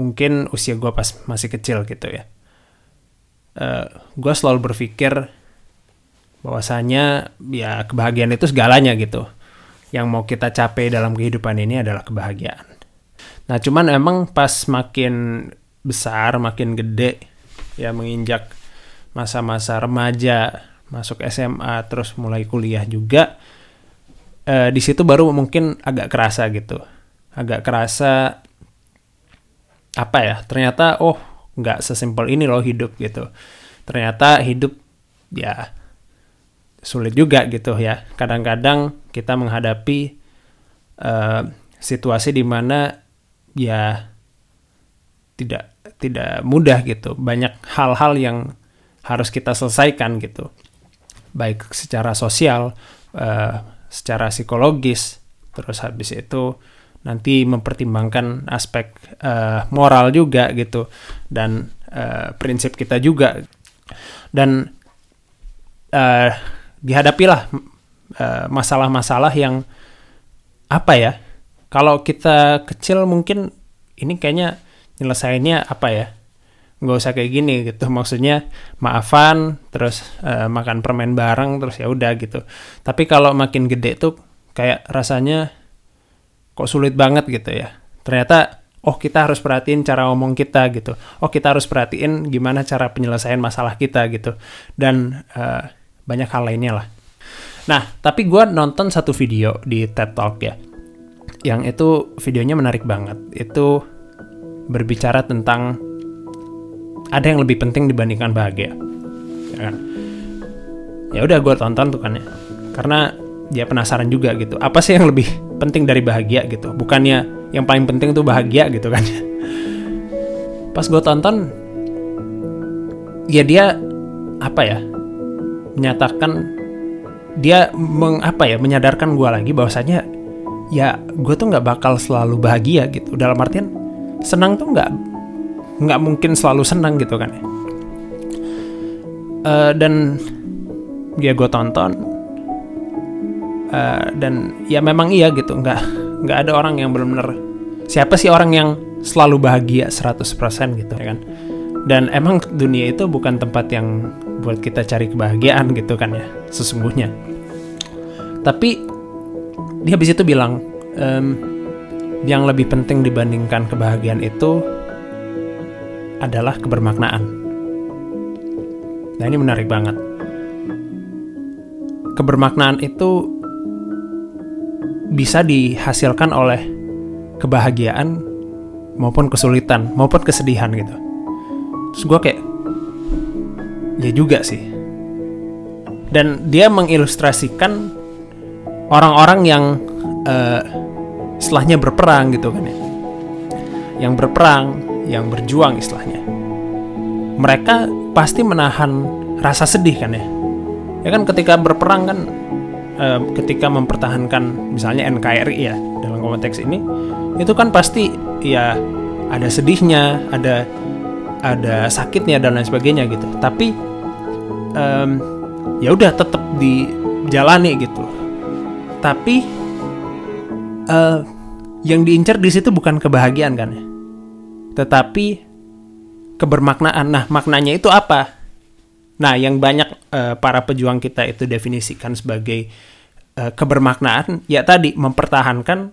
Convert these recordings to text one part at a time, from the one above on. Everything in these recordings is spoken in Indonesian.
mungkin usia gue pas masih kecil gitu ya. Uh, gue selalu berpikir bahwasanya ya kebahagiaan itu segalanya gitu. Yang mau kita capai dalam kehidupan ini adalah kebahagiaan. Nah cuman emang pas makin besar, makin gede, ya menginjak masa-masa remaja, masuk SMA, terus mulai kuliah juga, eh, di situ baru mungkin agak kerasa gitu, agak kerasa apa ya? Ternyata oh nggak sesimpel ini loh hidup gitu. Ternyata hidup ya sulit juga gitu ya. Kadang-kadang kita menghadapi uh, situasi di mana ya tidak tidak mudah gitu. Banyak hal-hal yang harus kita selesaikan gitu. Baik secara sosial, uh, secara psikologis, terus habis itu nanti mempertimbangkan aspek uh, moral juga gitu dan uh, prinsip kita juga. Dan uh, dihadapilah masalah masalah-masalah yang apa ya kalau kita kecil mungkin ini kayaknya nyelesainnya apa ya nggak usah kayak gini gitu. Maksudnya maafan terus uh, makan permen bareng terus ya udah gitu. Tapi kalau makin gede tuh kayak rasanya kok sulit banget gitu ya ternyata oh kita harus perhatiin cara ngomong kita gitu oh kita harus perhatiin gimana cara penyelesaian masalah kita gitu dan uh, banyak hal lainnya lah. Nah, tapi gue nonton satu video di TED Talk ya, yang itu videonya menarik banget. Itu berbicara tentang ada yang lebih penting dibandingkan bahagia. Ya kan? Ya udah gue tonton tuh kan ya. Karena dia penasaran juga gitu. Apa sih yang lebih penting dari bahagia gitu? Bukannya yang paling penting tuh bahagia gitu kan. Pas gue tonton ya dia apa ya menyatakan dia meng, apa ya menyadarkan gue lagi bahwasanya ya gue tuh nggak bakal selalu bahagia gitu dalam artian senang tuh nggak nggak mungkin selalu senang gitu kan uh, dan ya gue tonton uh, dan ya memang iya gitu nggak nggak ada orang yang benar-benar siapa sih orang yang selalu bahagia 100% gitu ya kan? Dan emang dunia itu bukan tempat yang buat kita cari kebahagiaan gitu kan ya sesungguhnya. Tapi dia habis itu bilang ehm, yang lebih penting dibandingkan kebahagiaan itu adalah kebermaknaan. Nah ini menarik banget. Kebermaknaan itu bisa dihasilkan oleh kebahagiaan maupun kesulitan maupun kesedihan gitu Terus gue kayak, ya juga sih. Dan dia mengilustrasikan orang-orang yang uh, istilahnya berperang gitu kan ya. Yang berperang, yang berjuang istilahnya. Mereka pasti menahan rasa sedih kan ya. Ya kan ketika berperang kan ketika mempertahankan misalnya NKRI ya dalam konteks ini itu kan pasti ya ada sedihnya, ada ada sakitnya dan lain sebagainya gitu. Tapi um, ya udah tetap dijalani gitu. Tapi uh, yang diincar di situ bukan kebahagiaan kan ya? Tetapi kebermaknaan. Nah maknanya itu apa nah yang banyak uh, para pejuang kita itu definisikan sebagai uh, kebermaknaan ya tadi mempertahankan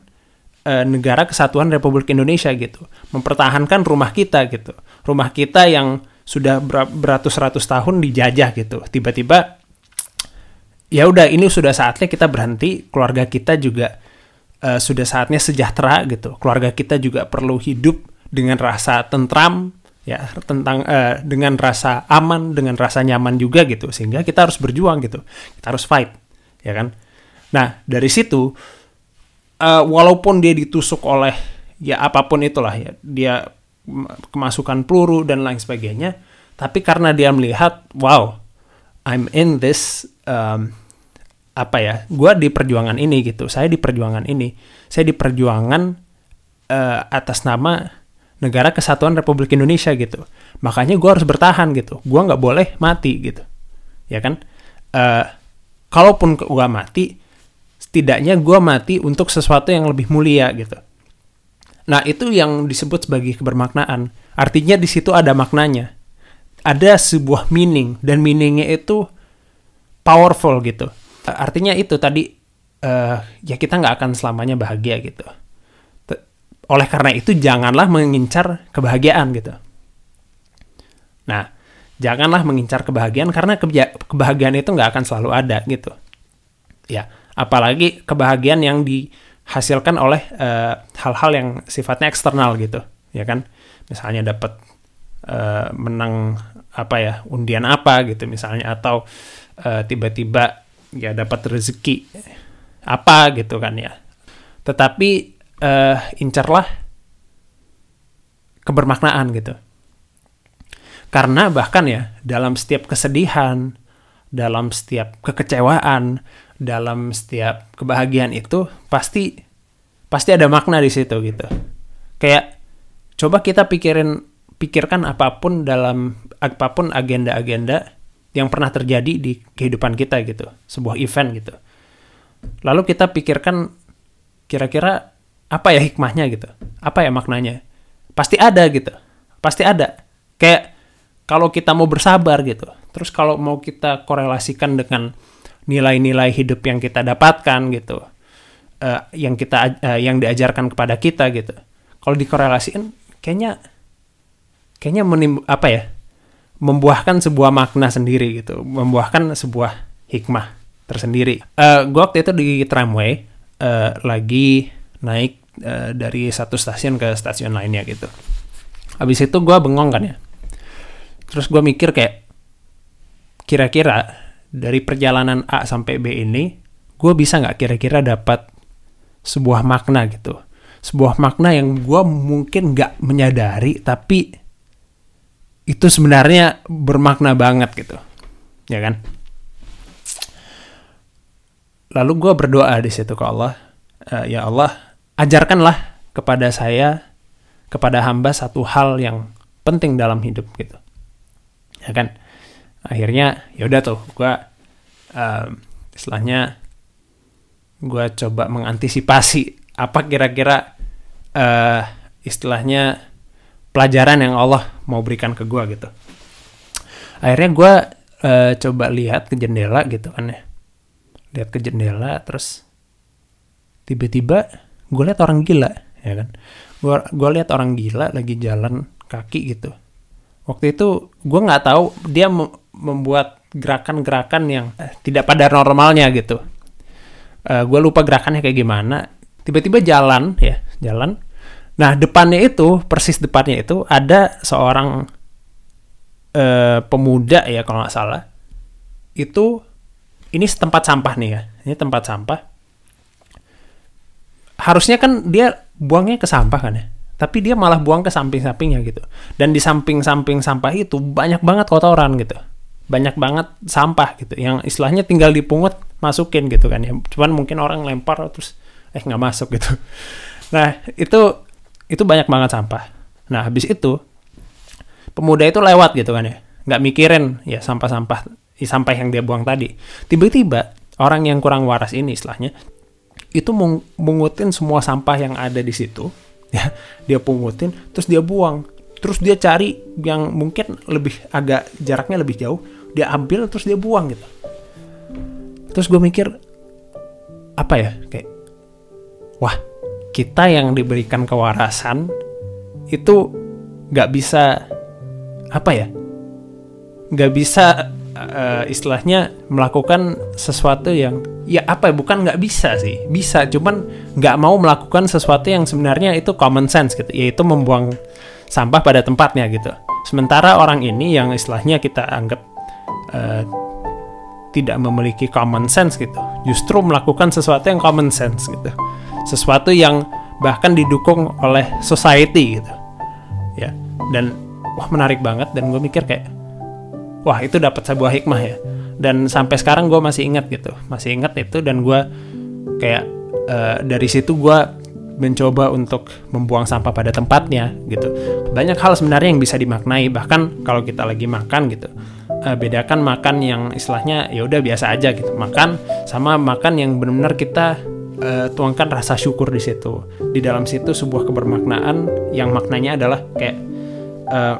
uh, negara kesatuan Republik Indonesia gitu mempertahankan rumah kita gitu rumah kita yang sudah beratus-ratus tahun dijajah gitu. Tiba-tiba ya udah ini sudah saatnya kita berhenti, keluarga kita juga uh, sudah saatnya sejahtera gitu. Keluarga kita juga perlu hidup dengan rasa tentram ya tentang uh, dengan rasa aman, dengan rasa nyaman juga gitu. Sehingga kita harus berjuang gitu. Kita harus fight, ya kan? Nah, dari situ uh, walaupun dia ditusuk oleh ya apa pun itulah ya, dia kemasukan peluru dan lain sebagainya. Tapi karena dia melihat, wow, I'm in this um, apa ya? Gue di perjuangan ini gitu. Saya di perjuangan ini. Saya di perjuangan uh, atas nama negara kesatuan Republik Indonesia gitu. Makanya gue harus bertahan gitu. Gue nggak boleh mati gitu. Ya kan? Uh, kalaupun gue mati, setidaknya gue mati untuk sesuatu yang lebih mulia gitu. Nah, itu yang disebut sebagai kebermaknaan. Artinya di situ ada maknanya. Ada sebuah meaning dan meaningnya itu powerful gitu. Artinya itu tadi uh, ya kita nggak akan selamanya bahagia gitu. Oleh karena itu janganlah mengincar kebahagiaan gitu. Nah, janganlah mengincar kebahagiaan karena kebahagiaan itu nggak akan selalu ada gitu. Ya, apalagi kebahagiaan yang dihasilkan oleh eh, hal-hal uh, yang sifatnya eksternal gitu, ya kan? Misalnya dapat uh, menang apa ya undian apa gitu misalnya atau uh, tiba-tiba ya dapat rezeki apa gitu kan ya. Tetapi uh, incarlah kebermaknaan gitu. Karena bahkan ya dalam setiap kesedihan, dalam setiap kekecewaan, dalam setiap kebahagiaan itu pasti pasti ada makna di situ gitu. Kayak coba kita pikirin pikirkan apa pun dalam apa pun agenda-agenda yang pernah terjadi di kehidupan kita gitu, sebuah event gitu. Lalu kita pikirkan kira-kira apa ya hikmahnya gitu, apa ya maknanya? Pasti ada gitu, pasti ada. Kayak kalau kita mau bersabar gitu, terus kalau mau kita korelasikan dengan nilai-nilai hidup yang kita dapatkan gitu uh, yang kita uh, yang diajarkan kepada kita gitu. Kalau dikorelasikan kayaknya kayaknya menim apa ya? Membuahkan sebuah makna sendiri gitu. Membuahkan sebuah hikmah tersendiri. Uh, gue waktu itu di tramway uh, lagi naik uh, dari satu stasiun ke stasiun lainnya gitu habis itu gue bengong kan ya terus gue mikir kayak kira-kira dari perjalanan A sampai B ini, gue bisa nggak kira-kira dapat sebuah makna gitu. Sebuah makna yang gue mungkin nggak menyadari, tapi itu sebenarnya bermakna banget gitu. Ya kan? Lalu gue berdoa di situ ke Allah, e, ya Allah, ajarkanlah kepada saya, kepada hamba satu hal yang penting dalam hidup gitu. Ya kan? akhirnya ya udah tuh gue uh, istilahnya gue coba mengantisipasi apa kira-kira uh, istilahnya pelajaran yang Allah mau berikan ke gue gitu akhirnya gue uh, coba lihat ke jendela gitu kan ya lihat ke jendela terus tiba-tiba gue lihat orang gila ya kan gue gue lihat orang gila lagi jalan kaki gitu waktu itu gue nggak tahu dia membuat gerakan-gerakan yang eh, tidak pada normalnya gitu. Uh, eh, gue lupa gerakannya kayak gimana. Tiba-tiba jalan ya, jalan. Nah depannya itu, persis depannya itu ada seorang uh, pemuda ya kalau nggak salah. Itu ini tempat sampah nih ya. Ini tempat sampah. Harusnya kan dia buangnya ke sampah kan ya. Tapi dia malah buang ke samping-sampingnya gitu. Dan di samping-samping sampah itu banyak banget kotoran gitu. Banyak banget sampah gitu. Yang istilahnya tinggal dipungut masukin gitu kan ya. Cuman mungkin orang lempar terus eh nggak masuk gitu. Nah itu itu banyak banget sampah. Nah habis itu pemuda itu lewat gitu kan ya. Nggak mikirin ya sampah-sampah sampah yang dia buang tadi. Tiba-tiba orang yang kurang waras ini istilahnya itu mengutin semua sampah yang ada di situ ya. Dia pungutin terus dia buang. Terus dia cari yang mungkin lebih agak jaraknya lebih jauh. Dia ambil terus dia buang gitu. Terus gue mikir apa ya kayak wah kita yang diberikan kewarasan itu nggak bisa apa ya nggak bisa uh, istilahnya melakukan sesuatu yang ya apa ya bukan nggak bisa sih. Bisa cuman nggak mau melakukan sesuatu yang sebenarnya itu common sense gitu. Yaitu membuang sampah pada tempatnya gitu. Sementara orang ini yang istilahnya kita anggap uh, tidak memiliki common sense gitu. Justru melakukan sesuatu yang common sense gitu. Sesuatu yang bahkan didukung oleh society gitu. Ya dan wah menarik banget. Dan gue mikir kayak wah itu dapat sebuah hikmah ya dan sampai sekarang gue masih ingat gitu masih ingat itu dan gue kayak uh, dari situ gue mencoba untuk membuang sampah pada tempatnya gitu banyak hal sebenarnya yang bisa dimaknai bahkan kalau kita lagi makan gitu uh, bedakan makan yang istilahnya ya udah biasa aja gitu makan sama makan yang benar-benar kita uh, tuangkan rasa syukur di situ. Di dalam situ sebuah kebermaknaan yang maknanya adalah kayak uh,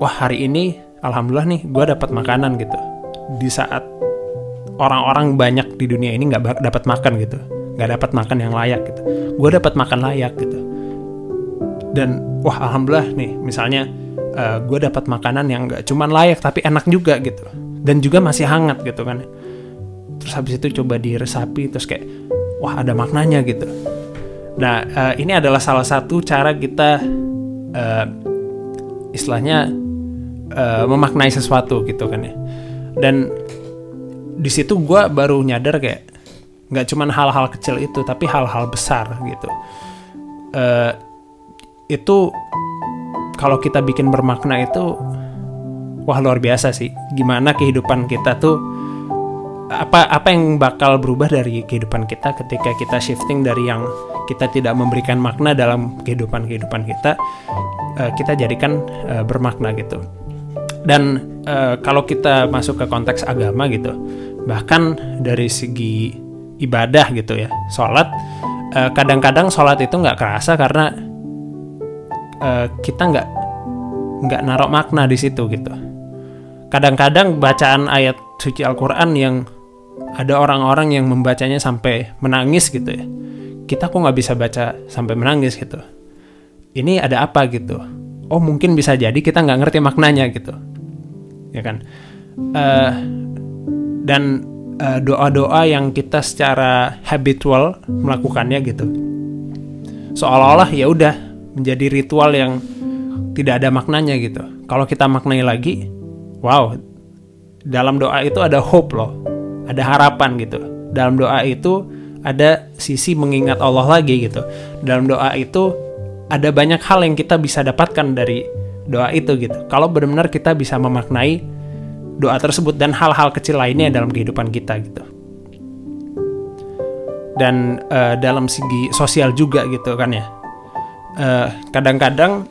wah hari ini alhamdulillah nih gue dapat makanan gitu. Di saat orang-orang banyak di dunia ini nggak dapat makan gitu, nggak dapat makan yang layak gitu. Gue dapat makan layak gitu. Dan wah alhamdulillah nih misalnya uh, gue dapat makanan yang nggak cuman layak tapi enak juga gitu. Dan juga masih hangat gitu kan terus habis itu coba diresapi terus kayak wah ada maknanya gitu nah uh, ini adalah salah satu cara kita uh, istilahnya uh, memaknai sesuatu gitu kan ya dan di situ gue baru nyadar kayak nggak cuman hal-hal kecil itu tapi hal-hal besar gitu. Uh, itu kalau kita bikin bermakna itu wah luar biasa sih. Gimana kehidupan kita tuh apa apa yang bakal berubah dari kehidupan kita ketika kita shifting dari yang kita tidak memberikan makna dalam kehidupan kehidupan kita uh, kita jadikan uh, bermakna gitu dan uh, kalau kita masuk ke konteks agama gitu bahkan dari segi ibadah gitu ya sholat kadang-kadang uh, sholat itu nggak kerasa karena uh, kita nggak nggak narok makna di situ gitu. Kadang-kadang bacaan ayat suci Al-Quran yang ada orang-orang yang membacanya sampai menangis gitu ya kita kok nggak bisa baca sampai menangis gitu. Ini ada apa gitu? Oh mungkin bisa jadi kita nggak ngerti maknanya gitu ya kan uh, dan uh, doa-doa yang kita secara habitual melakukannya gitu seolah-olah ya udah menjadi ritual yang tidak ada maknanya gitu kalau kita maknai lagi wow dalam doa itu ada hope loh ada harapan gitu. Dalam doa itu ada sisi mengingat Allah lagi gitu. Dalam doa itu ada banyak hal yang kita bisa dapatkan dari doa itu gitu. Kalau benar-benar kita bisa memaknai doa tersebut dan hal-hal kecil lainnya dalam kehidupan kita gitu. Dan uh, dalam segi sosial juga gitu kan ya. eh, kadang-kadang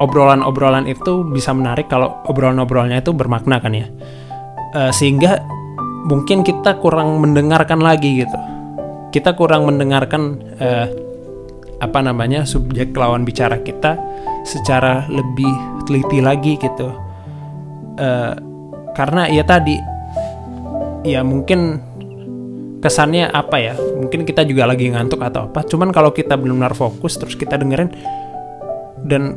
obrolan-obrolan itu bisa menarik kalau obrolan-obrolannya itu bermakna kan ya. Uh, sehingga mungkin kita kurang mendengarkan lagi gitu kita kurang mendengarkan uh, apa namanya subjek lawan bicara kita secara lebih teliti lagi gitu. Uh, karena ya tadi ya mungkin kesannya apa ya? Mungkin kita juga lagi ngantuk atau apa. Cuman kalau kita benar-benar fokus terus kita dengerin dan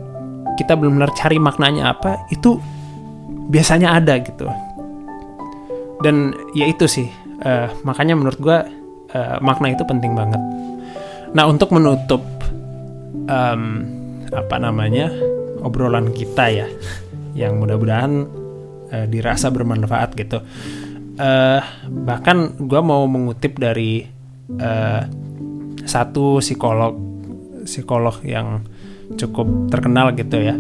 kita benar-benar cari maknanya apa itu biasanya ada gitu. Dan ya itu sih uh, makanya menurut gue uh, makna itu penting banget. Nah untuk menutup um, apa namanya obrolan kita ya yang mudah-mudahan uh, dirasa bermanfaat gitu uh, bahkan gue mau mengutip dari uh, satu psikolog psikolog yang cukup terkenal gitu ya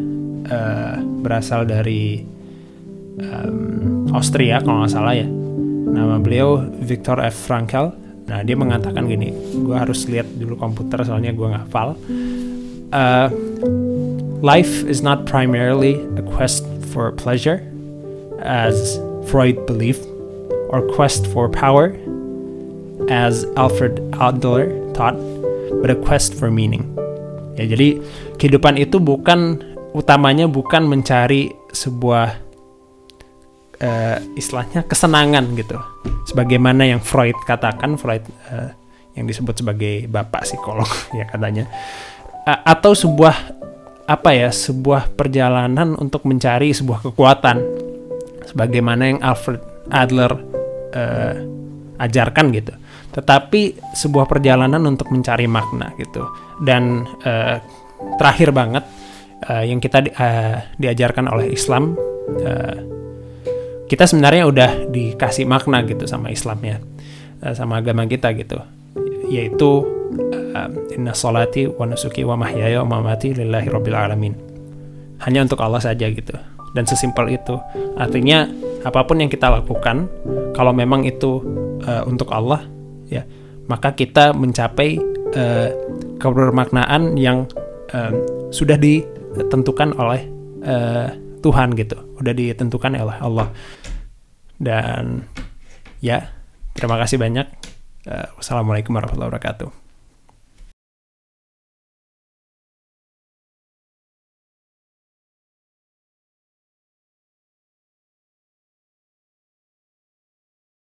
uh, berasal dari um, Austria kalau nggak salah ya. Nama beliau Viktor F. Frankl. Nah dia mengatakan gini, gue harus lihat dulu komputer soalnya gue nggak hafal. Uh, Life is not primarily a quest for pleasure, as Freud believed, or quest for power, as Alfred Adler taught, but a quest for meaning. Ya, jadi kehidupan itu bukan utamanya bukan mencari sebuah uh, istilahnya kesenangan gitu. Sebagaimana yang Freud katakan, Freud uh, yang disebut sebagai bapak psikolog ya katanya. Atau sebuah apa ya, sebuah perjalanan untuk mencari sebuah kekuatan. Sebagaimana yang Alfred Adler uh, ajarkan gitu. Tetapi sebuah perjalanan untuk mencari makna gitu. Dan uh, terakhir banget uh, yang kita uh, diajarkan oleh Islam uh, kita sebenarnya udah dikasih makna gitu sama Islamnya uh, sama agama kita gitu yaitu uh, inna salati wa nusuki wa mahyaya wa mamati lillahi rabbil alamin. Hanya untuk Allah saja gitu. Dan sesimpel itu. Artinya apa pun yang kita lakukan kalau memang itu uh, untuk Allah ya maka kita mencapai uh, kebermaknaan yang uh, sudah ditentukan oleh uh, Tuhan gitu. Udah ditentukan oleh Allah. Dan ya terima kasih banyak. Uh, wassalamualaikum warahmatullahi wabarakatuh.